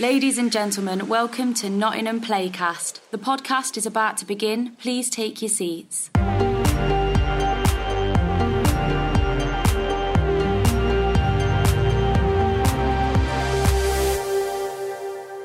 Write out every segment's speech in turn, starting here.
Ladies and gentlemen, welcome to Nottingham Playcast. The podcast is about to begin. Please take your seats.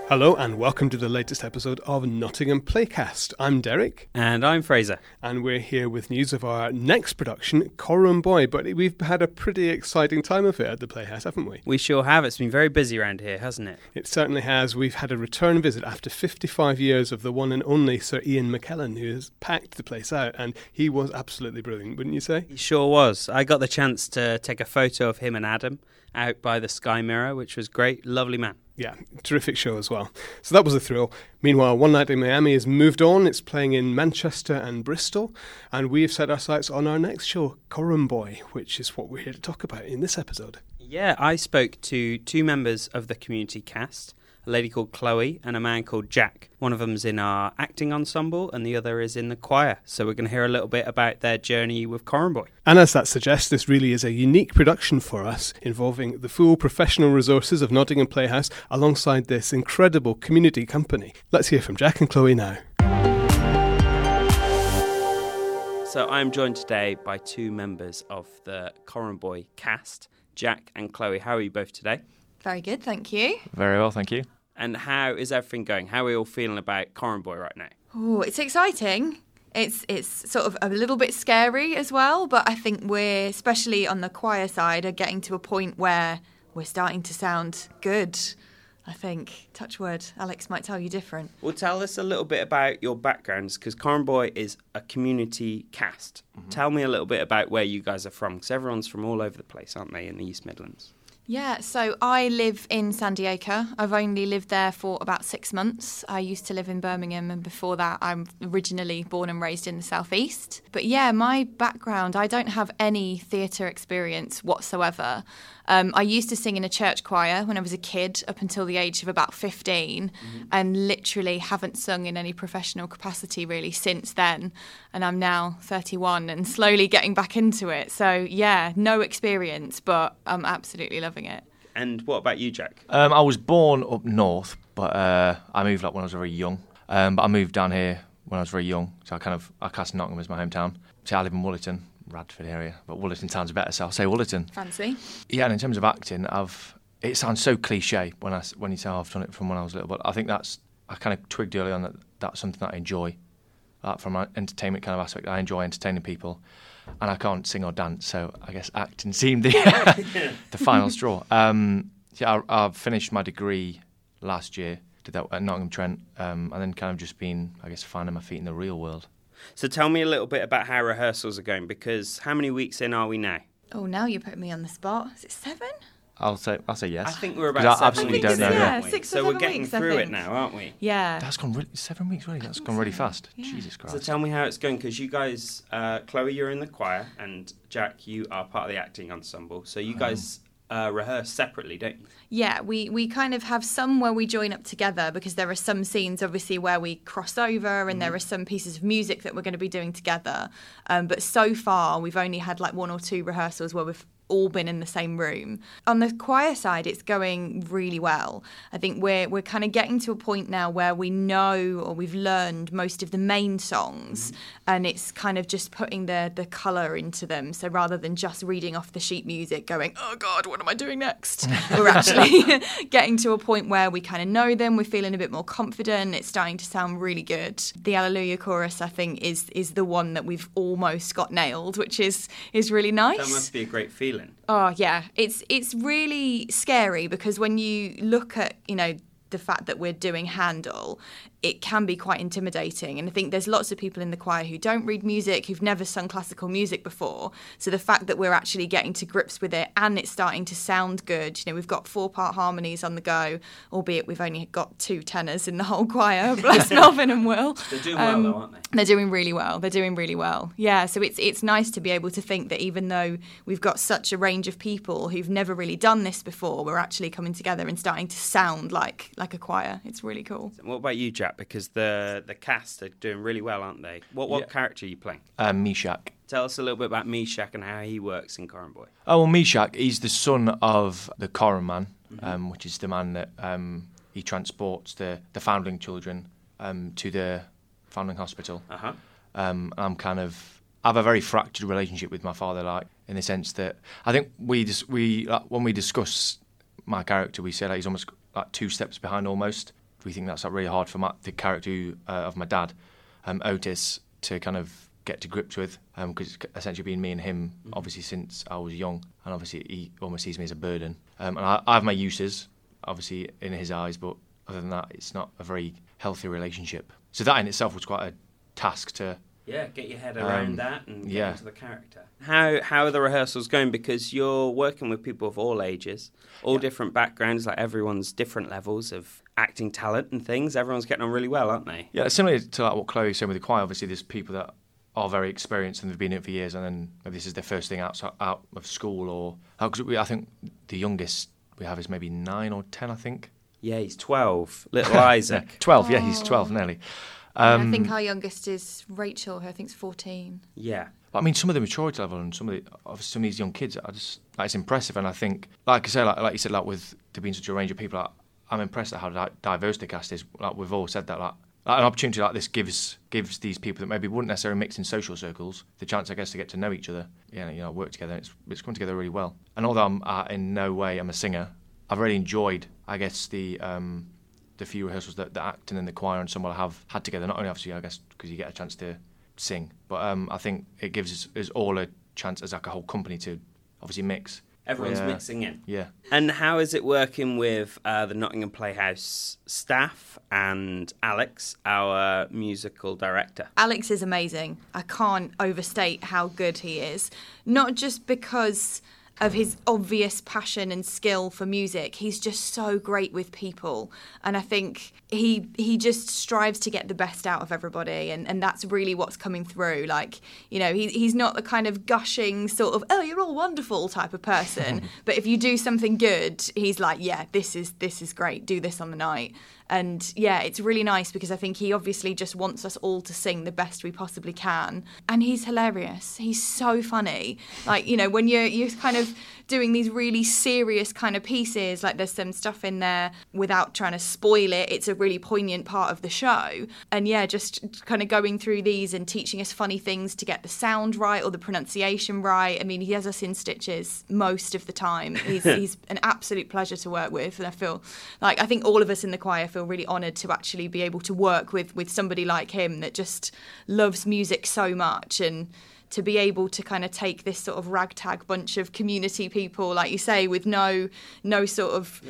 Hello and welcome to the latest episode of Nottingham Playcast. I'm Derek. And I'm Fraser. And we're here with news of our next production, Coram Boy. But we've had a pretty exciting time of it at the Playhouse, haven't we? We sure have. It's been very busy around here, hasn't it? It certainly has. We've had a return visit after 55 years of the one and only Sir Ian McKellen, who has packed the place out. And he was absolutely brilliant, wouldn't you say? He sure was. I got the chance to take a photo of him and Adam out by the Sky Mirror, which was great. Lovely man. Yeah, terrific show as well. So that was a thrill. Meanwhile, One Night in Miami has moved on. It's playing in Manchester and Bristol. And we've set our sights on our next show, Coram Boy, which is what we're here to talk about in this episode. Yeah, I spoke to two members of the community cast a lady called Chloe and a man called Jack. One of them's in our acting ensemble and the other is in the choir. So we're going to hear a little bit about their journey with Coram Boy. And as that suggests, this really is a unique production for us, involving the full professional resources of Nottingham Playhouse alongside this incredible community company. Let's hear from Jack and Chloe now. So I'm joined today by two members of the Coram Boy cast, Jack and Chloe. How are you both today? Very good, thank you. Very well, thank you. And how is everything going? How are we all feeling about Coram Boy right now? Oh, it's exciting. It's it's sort of a little bit scary as well, but I think we're especially on the choir side are getting to a point where we're starting to sound good. I think. Touch word. Alex might tell you different. Well, tell us a little bit about your backgrounds because Coram Boy is a community cast. Mm-hmm. Tell me a little bit about where you guys are from because everyone's from all over the place, aren't they, in the East Midlands? Yeah, so I live in Sandiacre. I've only lived there for about six months. I used to live in Birmingham, and before that, I'm originally born and raised in the southeast. But yeah, my background, I don't have any theatre experience whatsoever. Um, I used to sing in a church choir when I was a kid, up until the age of about 15, mm-hmm. and literally haven't sung in any professional capacity really since then. And I'm now 31 and slowly getting back into it. So, yeah, no experience, but I'm absolutely loving it. And what about you, Jack? Um, I was born up north, but uh, I moved like when I was very young. Um, but I moved down here when I was very young, so I kind of I cast Nottingham as my hometown. See, I live in Wollaton, Radford area, but Wollaton sounds better, so I'll say Wollaton. Fancy. Yeah, and in terms of acting, I've it sounds so cliche when I when you say oh, I've done it from when I was little, but I think that's I kind of twigged early on that that's something that I enjoy. That from an entertainment kind of aspect, I enjoy entertaining people, and I can't sing or dance, so I guess acting seemed the the final straw. Um, yeah, I, I, finished my degree last year, did that at Nottingham Trent, um, and then kind of just been, I guess, finding my feet in the real world. So tell me a little bit about how rehearsals are going because how many weeks in are we now? Oh, now you're putting me on the spot. Is it seven? I'll say I'll say yes. I think we're about I absolutely don't know. Yeah, six or so we're getting weeks, through it now, aren't we? Yeah. That's gone really seven weeks really. That's gone really so. fast. Yeah. Jesus Christ. So tell me how it's going because you guys, uh, Chloe, you're in the choir, and Jack, you are part of the acting ensemble. So you guys uh, rehearse separately, don't you? Yeah, we, we kind of have some where we join up together because there are some scenes, obviously, where we cross over and mm-hmm. there are some pieces of music that we're going to be doing together. Um, but so far, we've only had like one or two rehearsals where we've all been in the same room. On the choir side, it's going really well. I think we're we're kind of getting to a point now where we know or we've learned most of the main songs, mm. and it's kind of just putting the the color into them. So rather than just reading off the sheet music, going, "Oh God, what am I doing next?" we're actually getting to a point where we kind of know them. We're feeling a bit more confident. It's starting to sound really good. The Alleluia chorus, I think, is is the one that we've almost got nailed, which is is really nice. That must be a great feeling feeling. Oh yeah, it's it's really scary because when you look at you know the fact that we're doing Handel, it can be quite intimidating. And I think there's lots of people in the choir who don't read music, who've never sung classical music before. So the fact that we're actually getting to grips with it and it's starting to sound good, you know, we've got four part harmonies on the go, albeit we've only got two tenors in the whole choir, bless Melvin and Will. They're doing well, um, though, aren't they? They're doing really well. They're doing really well. Yeah, so it's it's nice to be able to think that even though we've got such a range of people who've never really done this before, we're actually coming together and starting to sound like like a choir. It's really cool. What about you, Jack? Because the the cast are doing really well, aren't they? What what yeah. character are you playing? Um, Meshach. Tell us a little bit about Meshach and how he works in Coram Boy. Oh well, Meshach, he's the son of the Coram man, mm-hmm. um, which is the man that um, he transports the the foundling children um, to the foundling hospital. Uh huh. Um, I'm kind of I have a very fractured relationship with my father, like in the sense that I think we just we like, when we discuss my character, we say like he's almost like two steps behind almost. We think that's really hard for my, the character uh, of my dad, um, Otis, to kind of get to grips with because it's essentially been me and him obviously since I was young, and obviously he almost sees me as a burden. Um, and I, I have my uses, obviously in his eyes, but other than that, it's not a very healthy relationship. So that in itself was quite a task to Yeah, get your head around Um, that and get yeah. into the character. How how are the rehearsals going? Because you're working with people of all ages, all different backgrounds. Like everyone's different levels of acting talent and things. Everyone's getting on really well, aren't they? Yeah, similar to like what Chloe was saying with the choir. Obviously, there's people that are very experienced and they've been in it for years, and then maybe this is their first thing out out of school, or because we, I think the youngest we have is maybe nine or ten, I think. Yeah, he's twelve. Little Isaac. Twelve, yeah, he's twelve nearly. Um, I think our youngest is Rachel, who I think's 14. Yeah. But I mean, some of the maturity level and some of the obviously some of these young kids, I just like, it's impressive. And I think, like I say, like, like you said, like with there being such a range of people, like, I'm impressed at how di- diverse the cast is. Like we've all said that, like, like an opportunity like this gives gives these people that maybe wouldn't necessarily mix in social circles the chance, I guess, to get to know each other. Yeah, you know, work together. It's it's come together really well. And although I'm uh, in no way I'm a singer, I've really enjoyed, I guess, the um, the few rehearsals that the acting and the choir and ensemble have had together. Not only obviously, I guess, because you get a chance to sing, but um, I think it gives us, us all a chance as like a whole company to obviously mix. Everyone's Yeah. mixing in. Yeah. And how is it working with uh, the Nottingham Playhouse staff and Alex, our musical director? Alex is amazing. I can't overstate how good he is. Not just because of his obvious passion and skill for music. He's just so great with people. And I think he he just strives to get the best out of everybody and, and that's really what's coming through. Like, you know, he, he's not the kind of gushing sort of, oh, you're all wonderful type of person. but if you do something good, he's like, yeah, this is this is great. Do this on the night. And yeah, it's really nice because I think he obviously just wants us all to sing the best we possibly can. And he's hilarious. He's so funny. Like, you know, when you're you're kind of doing these really serious kind of pieces, like there's some stuff in there without trying to spoil it. It's a really poignant part of the show. And yeah, just kind of going through these and teaching us funny things to get the sound right or the pronunciation right. I mean, he has us in stitches most of the time. He's he's an absolute pleasure to work with and I feel like I think all of us in the choir feel really honoured to actually be able to work with with somebody like him that just loves music so much and to be able to kind of take this sort of ragtag bunch of community people like you say with no no sort of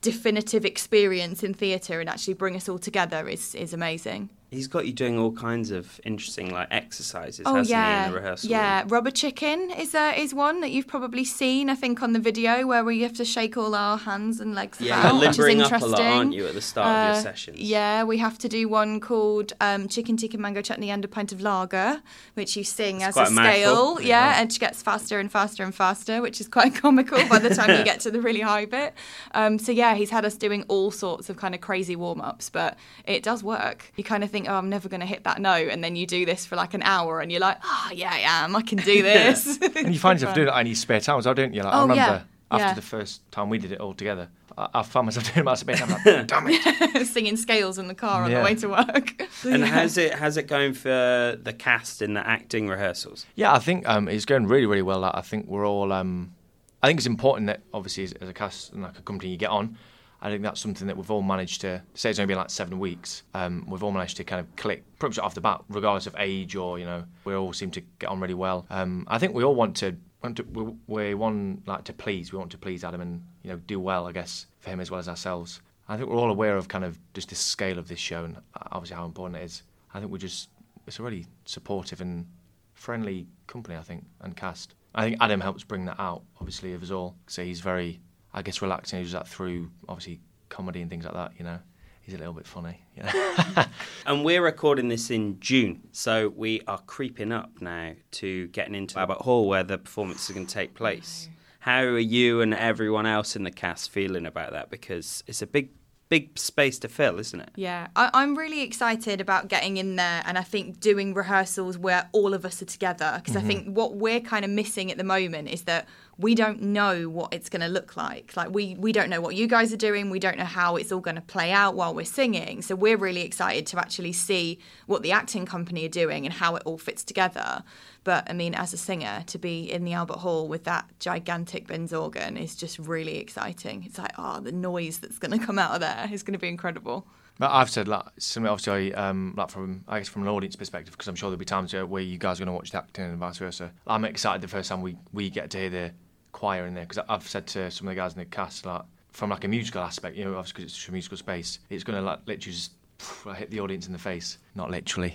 definitive experience in theatre and actually bring us all together is is amazing He's got you doing all kinds of interesting like exercises, Oh hasn't yeah, he, in the rehearsal? yeah. room? Rubber chicken is uh, is one that you've probably seen. I think on the video where we have to shake all our hands and legs Yeah, about, you're which is limbering up a interesting. lot, aren't you, at the start of your Uh, sessions? Yeah, we have to do one called um, chicken tikka mango chutney and a pint of lager, which you sing It's as a a scale. Yeah. Yeah, and it gets faster and faster and faster, which is quite comical by the time you get to the really high bit. Um, so yeah, he's had us doing all sorts of kind of crazy warm ups, but it does work. You kind of think, oh, I'm never going to hit that note, and then you do this for like an hour, and you're like, oh yeah, I am. I can do this. And you find yourself doing it in your spare time as well, don't you? Like, I Oh, remember yeah, after yeah. the first time we did it all together, I, I found myself doing it in my spare time. Like, damn it. singing scales in the car on the way to work. And how's it how's it going for the cast in the acting rehearsals? Yeah, I think um, it's going really, really well. Like, I think we're all. Um, I think it's important that obviously as, as a cast and like a company you get on. I think that's something that we've all managed to say. It's only been like seven weeks. Um, we've all managed to kind of click pretty much off the bat, regardless of age or you know, we all seem to get on really well. Um, I think we all want to. Want to we, we want like to please. We want to please Adam and you know do well. I guess for him as well as ourselves. I think we're all aware of kind of just the scale of this show and obviously how important it is. I think we're just it's a really supportive and friendly company, I think, and cast. I think Adam helps bring that out, obviously, of us all. So he's very, I guess, relaxing. He does that through, obviously, comedy and things like that, you know. He's a little bit funny, you know. And we're recording this in June, so we are creeping up now to getting into Albert Hall where the performance is going to take place. How are you and everyone else in the cast feeling about that? Because it's a big, big space to fill, isn't it? Yeah, I, I'm really excited about getting in there and I think doing rehearsals where all of us are together because I mm-hmm. think what we're kind of missing at the moment is that we don't know what it's going to look like. Like we we don't know what you guys are doing. We don't know how it's all going to play out while we're singing. So we're really excited to actually see what the acting company are doing and how it all fits together. But I mean, as a singer, to be in the Albert Hall with that gigantic Binns organ is just really exciting. It's like, oh, the noise that's going to come out of there is going to be incredible. I've said like obviously um, like from I guess from an audience perspective because I'm sure there'll be times where you guys are going to watch the acting and vice versa. I'm excited the first time we, we get to hear the choir in there because I've said to some of the guys in the cast like from like a musical aspect, you know, obviously because it's a musical space, it's going to like literally just pff, hit the audience in the face, not literally.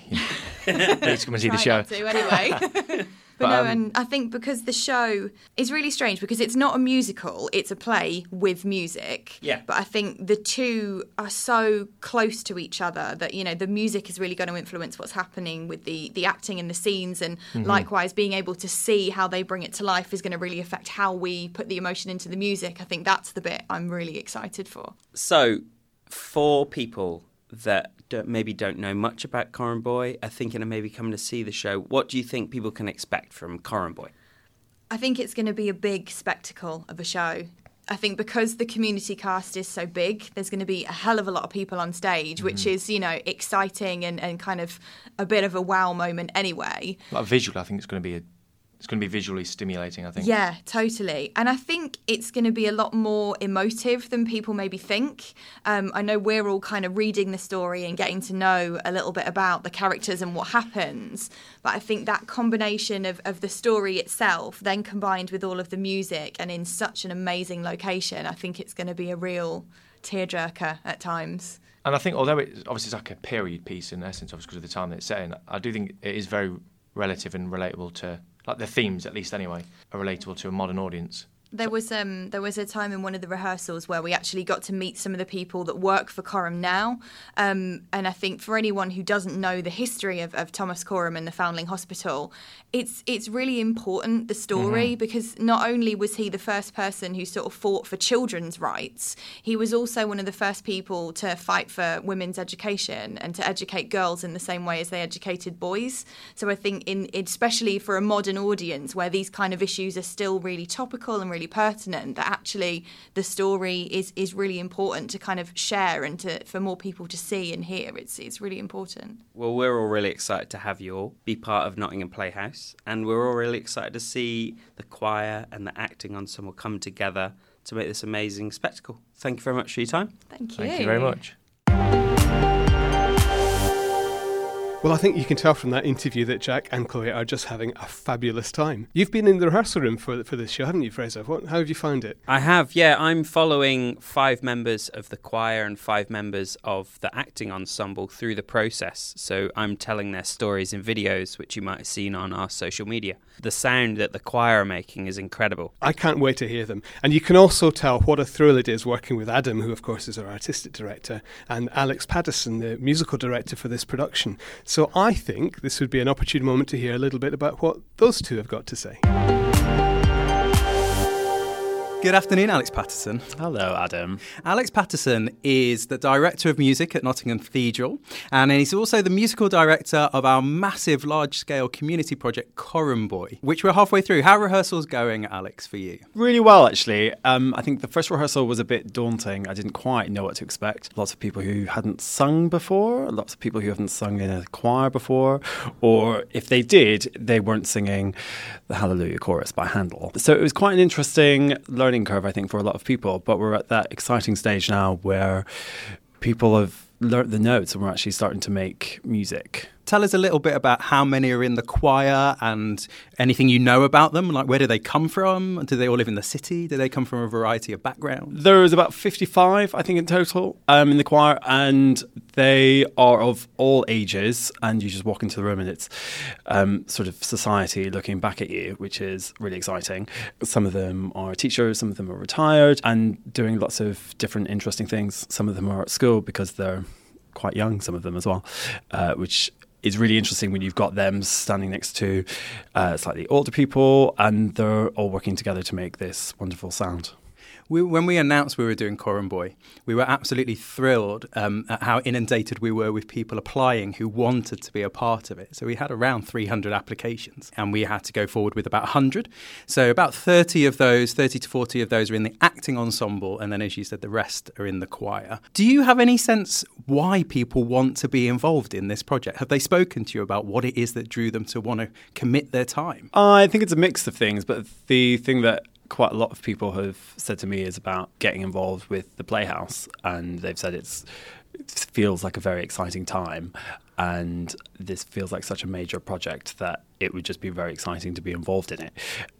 You know. Please come and see the show. to, anyway. But, But, no, um, and I think because the show is really strange because it's not a musical, it's a play with music. Yeah. But I think the two are so close to each other that, you know, the music is really going to influence what's happening with the, the acting and the scenes. And Mm-hmm. likewise, being able to see how they bring it to life is going to really affect how we put the emotion into the music. I think that's the bit I'm really excited for. So, for people that don't, maybe don't know much about Coram Boy, are thinking of maybe coming to see the show, what do you think people can expect from Coram Boy? I think it's going to be a big spectacle of a show. I think because the community cast is so big, there's going to be a hell of a lot of people on stage, which mm-hmm. is, you know, exciting and, and kind of a bit of a wow moment anyway. Like visual, I think it's going to be a, it's going to be visually stimulating. I think. Yeah, totally. And I think it's going to be a lot more emotive than people maybe think. Um, I know we're all kind of reading the story and getting to know a little bit about the characters and what happens. But I think that combination of, of the story itself, then combined with all of the music and in such an amazing location, I think it's going to be a real tearjerker at times. And I think although it obviously it's like a period piece in essence, obviously because of the time that it's set in, I do think it is very relative and relatable to like the themes, at least anyway, are relatable to a modern audience. There was um there was a time in one of the rehearsals where we actually got to meet some of the people that work for Coram now, um, and I think for anyone who doesn't know the history of, of Thomas Coram and the Foundling Hospital, it's it's really important the story because not only was he the first person who sort of fought for children's rights, he was also one of the first people to fight for women's education and to educate girls in the same way as they educated boys. So I think in especially for a modern audience where these kind of issues are still really topical and really pertinent, that actually the story is is really important to kind of share and to for more people to see and hear. It's it's really important. Well, we're all really excited to have you all be part of Nottingham Playhouse, and we're all really excited to see the choir and the acting ensemble come together to make this amazing spectacle. Thank you very much for your time. Thank you. Thank you very much. Well, I think you can tell from that interview that Jack and Chloe are just having a fabulous time. You've been in the rehearsal room for for this show, haven't you, Fraser? What, how have you found it? I have, yeah. I'm following five members of the choir and five members of the acting ensemble through the process. So I'm telling their stories in videos, which you might have seen on our social media. The sound that the choir are making is incredible. I can't wait to hear them. And you can also tell what a thrill it is working with Adam, who, of course, is our artistic director, and Alex Patterson, the musical director for this production. So I think this would be an opportune moment to hear a little bit about what those two have got to say. Good afternoon, Alex Patterson. Hello, Adam. Alex Patterson is the Director of Music at Nottingham Cathedral, and he's also the musical director of our massive large scale community project, Coram Boy, which we're halfway through. How are rehearsals going, Alex, for you? Really well, actually. Um, I think the first rehearsal was a bit daunting. I didn't quite know what to expect. Lots of people who hadn't sung before, lots of people who haven't sung in a choir before, or if they did, they weren't singing the Hallelujah chorus by Handel. So it was quite an interesting learning curve, I think, for a lot of people. But we're at that exciting stage now where people have learnt the notes and we're actually starting to make music. Tell us a little bit about how many are in the choir and anything you know about them. Like, where do they come from? Do they all live in the city? Do they come from a variety of backgrounds? There is about 55, I think, in total um, in the choir, and they are of all ages. And you just walk into the room, and it's um, sort of society looking back at you, which is really exciting. Some of them are teachers, some of them are retired, and doing lots of different interesting things. Some of them are at school because they're quite young, some of them as well, uh, which is really interesting when you've got them standing next to uh, slightly older people and they're all working together to make this wonderful sound. We, when we announced we were doing Coram Boy, we were absolutely thrilled um, at how inundated we were with people applying who wanted to be a part of it. So we had around 300 applications and we had to go forward with about 100. So about 30 of those, 30 to 40 of those are in the acting ensemble, and then, as you said, the rest are in the choir. Do you have any sense why people want to be involved in this project? Have they spoken to you about what it is that drew them to want to commit their time? I think it's a mix of things, but the thing that quite a lot of people have said to me is about getting involved with the Playhouse, and they've said it's it feels like a very exciting time, and this feels like such a major project that it would just be very exciting to be involved in it.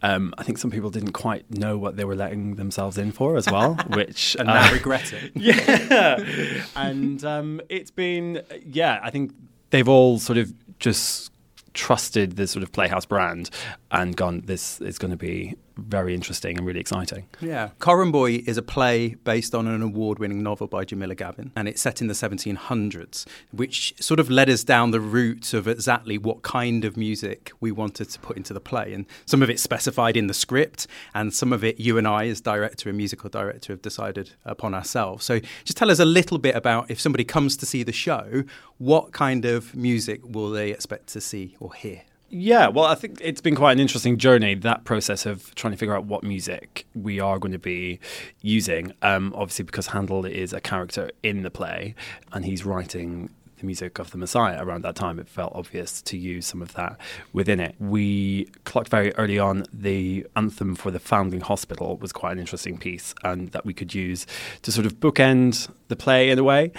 Um, I think some people didn't quite know what they were letting themselves in for as well, which and now uh, regret it. yeah, and um, it's been yeah. I think they've all sort of just trusted the sort of Playhouse brand and gone. This is going to be very interesting and really exciting. Yeah. Coram Boy is a play based on an award winning novel by Jamila Gavin, and it's set in the 1700s, which sort of led us down the route of exactly what kind of music we wanted to put into the play. And some of it's specified in the script, and some of it you and I, as director and musical director, have decided upon ourselves. So just tell us a little bit about if somebody comes to see the show, what kind of music will they expect to see or hear? Yeah, well, I think it's been quite an interesting journey, that process of trying to figure out what music we are going to be using. Um, obviously, because Handel is a character in the play and he's writing the music of the Messiah around that time, it felt obvious to use some of that within it. We clocked very early on the anthem for the Foundling Hospital was quite an interesting piece and that we could use to sort of bookend the play in a way.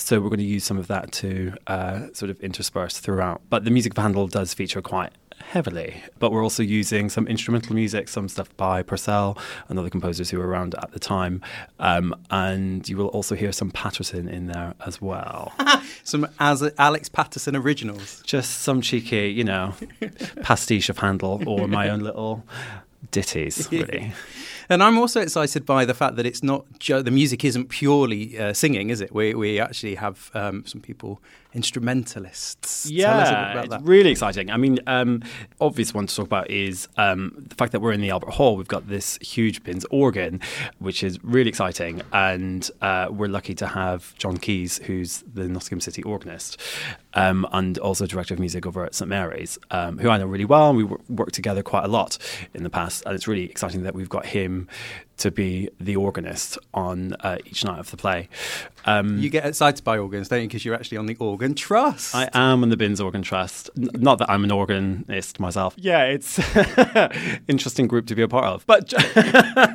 So we're going to use some of that to uh, sort of intersperse throughout. But the music of Handel does feature quite heavily. But we're also using some instrumental music, some stuff by Purcell and other composers who were around at the time. Um, and you will also hear some Patterson in there as well. Some as Alex Patterson originals. Just some cheeky, you know, pastiche of Handel or my own little ditties, really. And I'm also excited by the fact that it's not ju- the music isn't purely uh, singing, is it? We we actually have um, some people instrumentalists. Tell us a bit Yeah, it's really exciting. I mean, um, obvious one to talk about is um, the fact that we're in the Albert Hall. We've got this huge Binns organ, which is really exciting, and uh, we're lucky to have John Keys, who's the Nottingham City organist, um, and also director of music over at St Mary's, um, who I know really well, and we wor- worked together quite a lot in the past. And it's really exciting that we've got him to be the organist on uh, each night of the play. Um, You get excited by organs, don't you? Because you're actually on the organ trust. I am on the Binns Organ Trust. N- not that I'm an organist myself. Yeah, it's interesting group to be a part of. But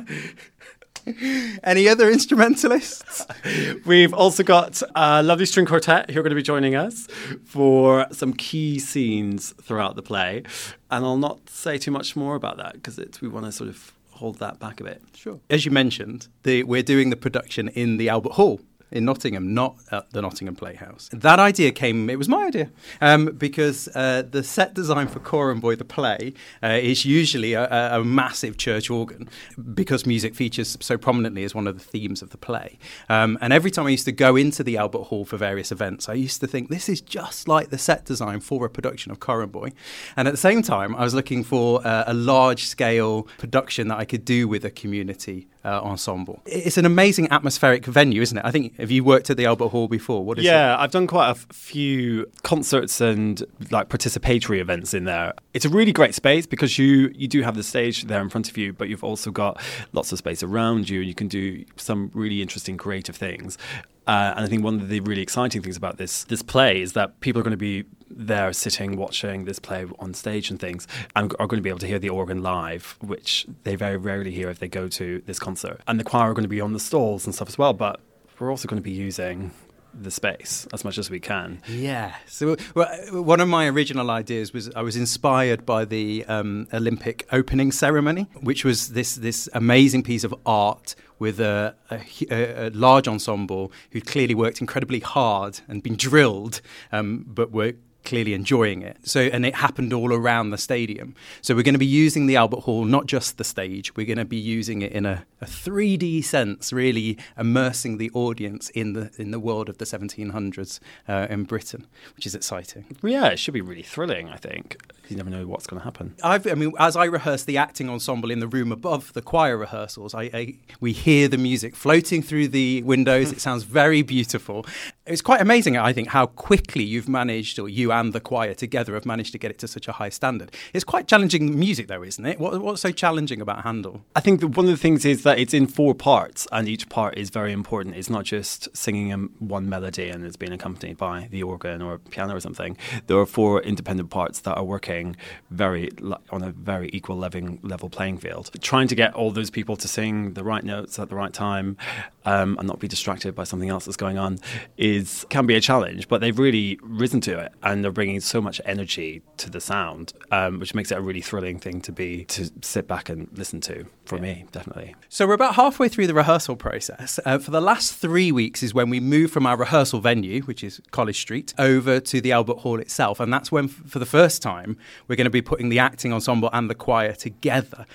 Any other instrumentalists? we've also got a lovely string quartet who are going to be joining us for some key scenes throughout the play. And I'll not say too much more about that because we want to sort of hold that back a bit. Sure. As you mentioned, the, we're doing the production in the Albert Hall in Nottingham, not at the Nottingham Playhouse. That idea came, it was my idea, um, because uh, the set design for Coram Boy the play uh, is usually a, a, massive church organ because music features so prominently as one of the themes of the play. Um, and every time I used to go into the Albert Hall for various events, I used to think this is just like the set design for a production of Coram Boy. And at the same time, I was looking for uh, a large scale production that I could do with a community uh, ensemble. It's an amazing atmospheric venue, isn't it? I think, have you worked at the Albert Hall before? What is it? yeah, I've done quite a f- few concerts and like participatory events in there. It's a really great space because you you do have the stage there in front of you, but you've also got lots of space around you, and you can do some really interesting creative things. Uh, and I think one of the really exciting things about this this play is that people are going to be there sitting watching this play on stage and things and are going to be able to hear the organ live which they very rarely hear if they go to this concert and the choir are going to be on the stalls and stuff as well but we're also going to be using the space as much as we can Yeah. So, well, one of my original ideas was I was inspired by the um, Olympic opening ceremony, which was this this amazing piece of art with a, a, a, a large ensemble who'd clearly worked incredibly hard and been drilled, um, but were clearly enjoying it. So, and it happened all around the stadium. So, we're going to be using the Albert Hall, not just the stage. We're going to be using it in a, a 3D sense, really immersing the audience in the in the world of the 1700s uh, in Britain, which is exciting. Yeah, it should be really thrilling. I think you never know what's going to happen. I've, I mean, as I rehearse the acting ensemble in the room above the choir rehearsals, I, I, we hear the music floating through the windows. it sounds very beautiful. It's quite amazing, I think, how quickly you've managed, or you and the choir together have managed to get it to such a high standard. It's quite challenging music, though, isn't it? What, what's so challenging about Handel? I think one of the things is that it's in four parts, and each part is very important. It's not just singing one melody and it's being accompanied by the organ or piano or something. There are four independent parts that are working very on a very equal level playing field. Trying to get all those people to sing the right notes at the right time um, and not be distracted by something else that's going on is can be a challenge. But they've really risen to it, and they're bringing so much energy to the sound, um, which makes it a really thrilling thing to be to sit back and listen to. For yeah. me, definitely. So we're about halfway through the rehearsal process. Uh, for the last three weeks is when we move from our rehearsal venue, which is College Street, over to the Albert Hall itself, and that's when, for the first time, we're going to be putting the acting ensemble and the choir together.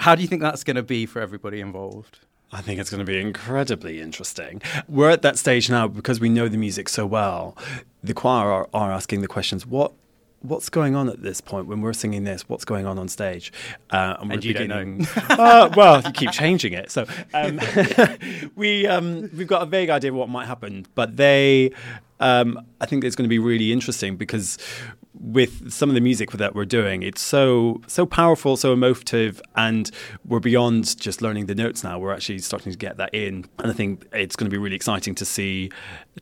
How do you think that's going to be for everybody involved? I think it's going to be incredibly interesting. We're at that stage now because we know the music so well. The choir are, are asking the questions what what's going on at this point when we're singing this? What's going on on stage? Uh, and, and you beginning, don't know. uh, well, you keep changing it. So um, we um, we've got a vague idea of what might happen, but they. Um, I think it's going to be really interesting because with some of the music that we're doing, it's so so powerful, so emotive, and we're beyond just learning the notes now. We're actually starting to get that in, and I think it's going to be really exciting to see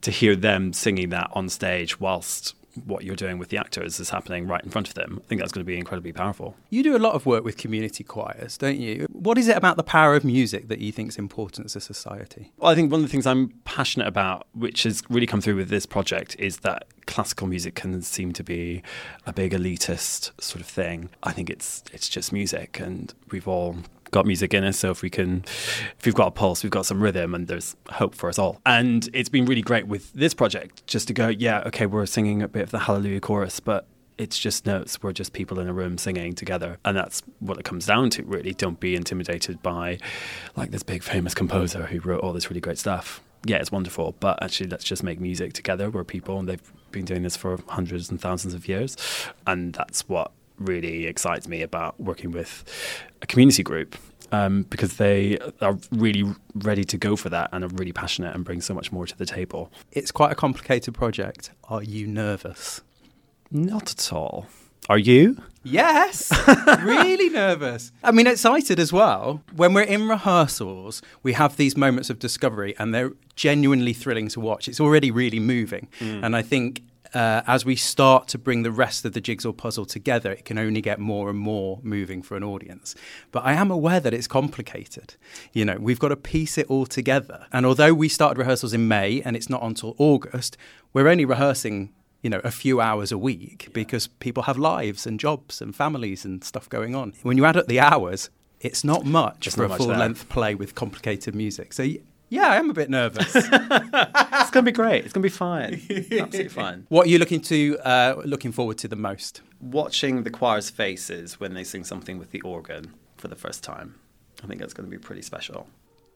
to hear them singing that on stage whilst what you're doing with the actors is happening right in front of them. I think that's going to be incredibly powerful. You do a lot of work with community choirs, don't you? What is it about the power of music that you think is important to society? Well, I think one of the things I'm passionate about, which has really come through with this project, is that classical music can seem to be a big elitist sort of thing. I think it's it's just music, and we've all got music in us. So if we can, if we've got a pulse, we've got some rhythm, and there's hope for us all. And it's been really great with this project just to go, yeah, okay, we're singing a bit of the Hallelujah chorus, but it's just notes. We're just people in a room singing together. And that's what it comes down to, really. Don't be intimidated by like this big famous composer who wrote all this really great stuff. Yeah, it's wonderful, but actually, let's just make music together. We're people, and they've been doing this for hundreds and thousands of years. And that's what really excites me about working with a community group um, because they are really ready to go for that and are really passionate and bring so much more to the table. It's quite a complicated project. Are you nervous? Not at all. Are you? Yes, really nervous. I mean, excited as well. When we're in rehearsals, we have these moments of discovery, and they're genuinely thrilling to watch. It's already really moving. Mm. And I think uh, as we start to bring the rest of the jigsaw puzzle together, it can only get more and more moving for an audience. But I am aware that it's complicated. You know, we've got to piece it all together. And although we started rehearsals in May and it's not until August, we're only rehearsing you know, a few hours a week because people have lives and jobs and families and stuff going on. When you add up the hours, it's not much it's for not a full length play with complicated music. So yeah, I am a bit nervous. it's going to be great. It's going to be fine. Absolutely fine. What are you looking to uh, looking forward to the most? Watching the choir's faces when they sing something with the organ for the first time. I think that's going to be pretty special.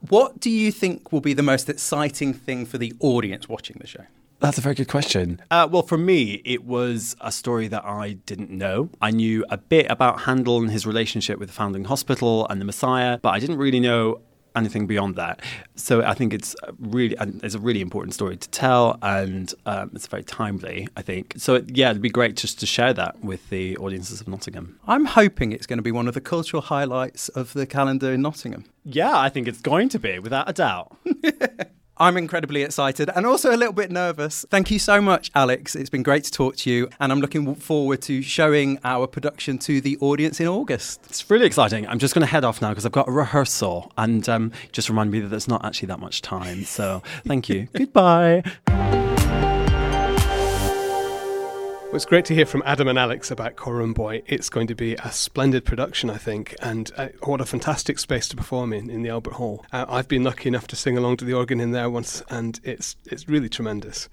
What do you think will be the most exciting thing for the audience watching the show? That's a very good question. Uh, well, for me, it was a story that I didn't know. I knew a bit about Handel and his relationship with the Foundling Hospital and the Messiah, but I didn't really know anything beyond that. So I think it's really it's a really important story to tell, and um, it's very timely. I think so. It, yeah, it'd be great just to share that with the audiences of Nottingham. I'm hoping it's going to be one of the cultural highlights of the calendar in Nottingham. Yeah, I think it's going to be without a doubt. I'm incredibly excited and also a little bit nervous. Thank you so much, Alex. It's been great to talk to you, and I'm looking forward to showing our production to the audience in August. It's really exciting. I'm just going to head off now because I've got a rehearsal, and um, just remind me that there's not actually that much time. So thank you. Goodbye. Well, it's great to hear from Adam and Alex about Coram Boy. It's going to be a splendid production, I think, and uh, what a fantastic space to perform in in the Albert Hall. Uh, I've been lucky enough to sing along to the organ in there once, and it's it's really tremendous.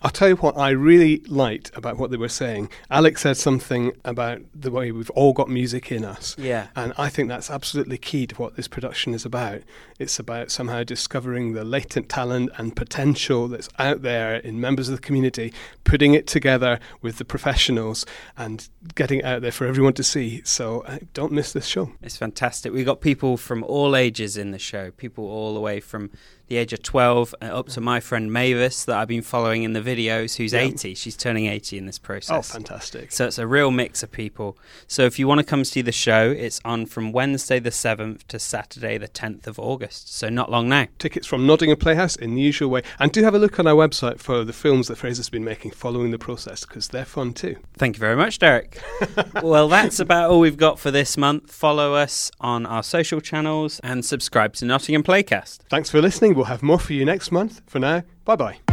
I'll tell you what I really liked about what they were saying. Alex said something about the way we've all got music in us. Yeah. And I think that's absolutely key to what this production is about. It's about somehow discovering the latent talent and potential that's out there in members of the community, putting it together with the professionals and getting out there for everyone to see. So uh, don't miss this show. It's fantastic. We've got people from all ages in the show, people all the way from the age of 12 uh, up to my friend Mavis that I've been following in the videos, who's Yeah. 80. She's turning 80 in this process. Oh, fantastic. So it's a real mix of people. So if you want to come see the show, it's on from Wednesday the 7th to Saturday the 10th of August. So not long now. Tickets from Nottingham Playhouse in the usual way. And do have a look on our website for the films that Fraser's been making following the process because they're fun too. Thank you very much, Derek. well, that's about all we've got for this month. Follow us on our social channels and subscribe to Nottingham Playcast. Thanks for listening. We'll have more for you next month. For now, bye bye.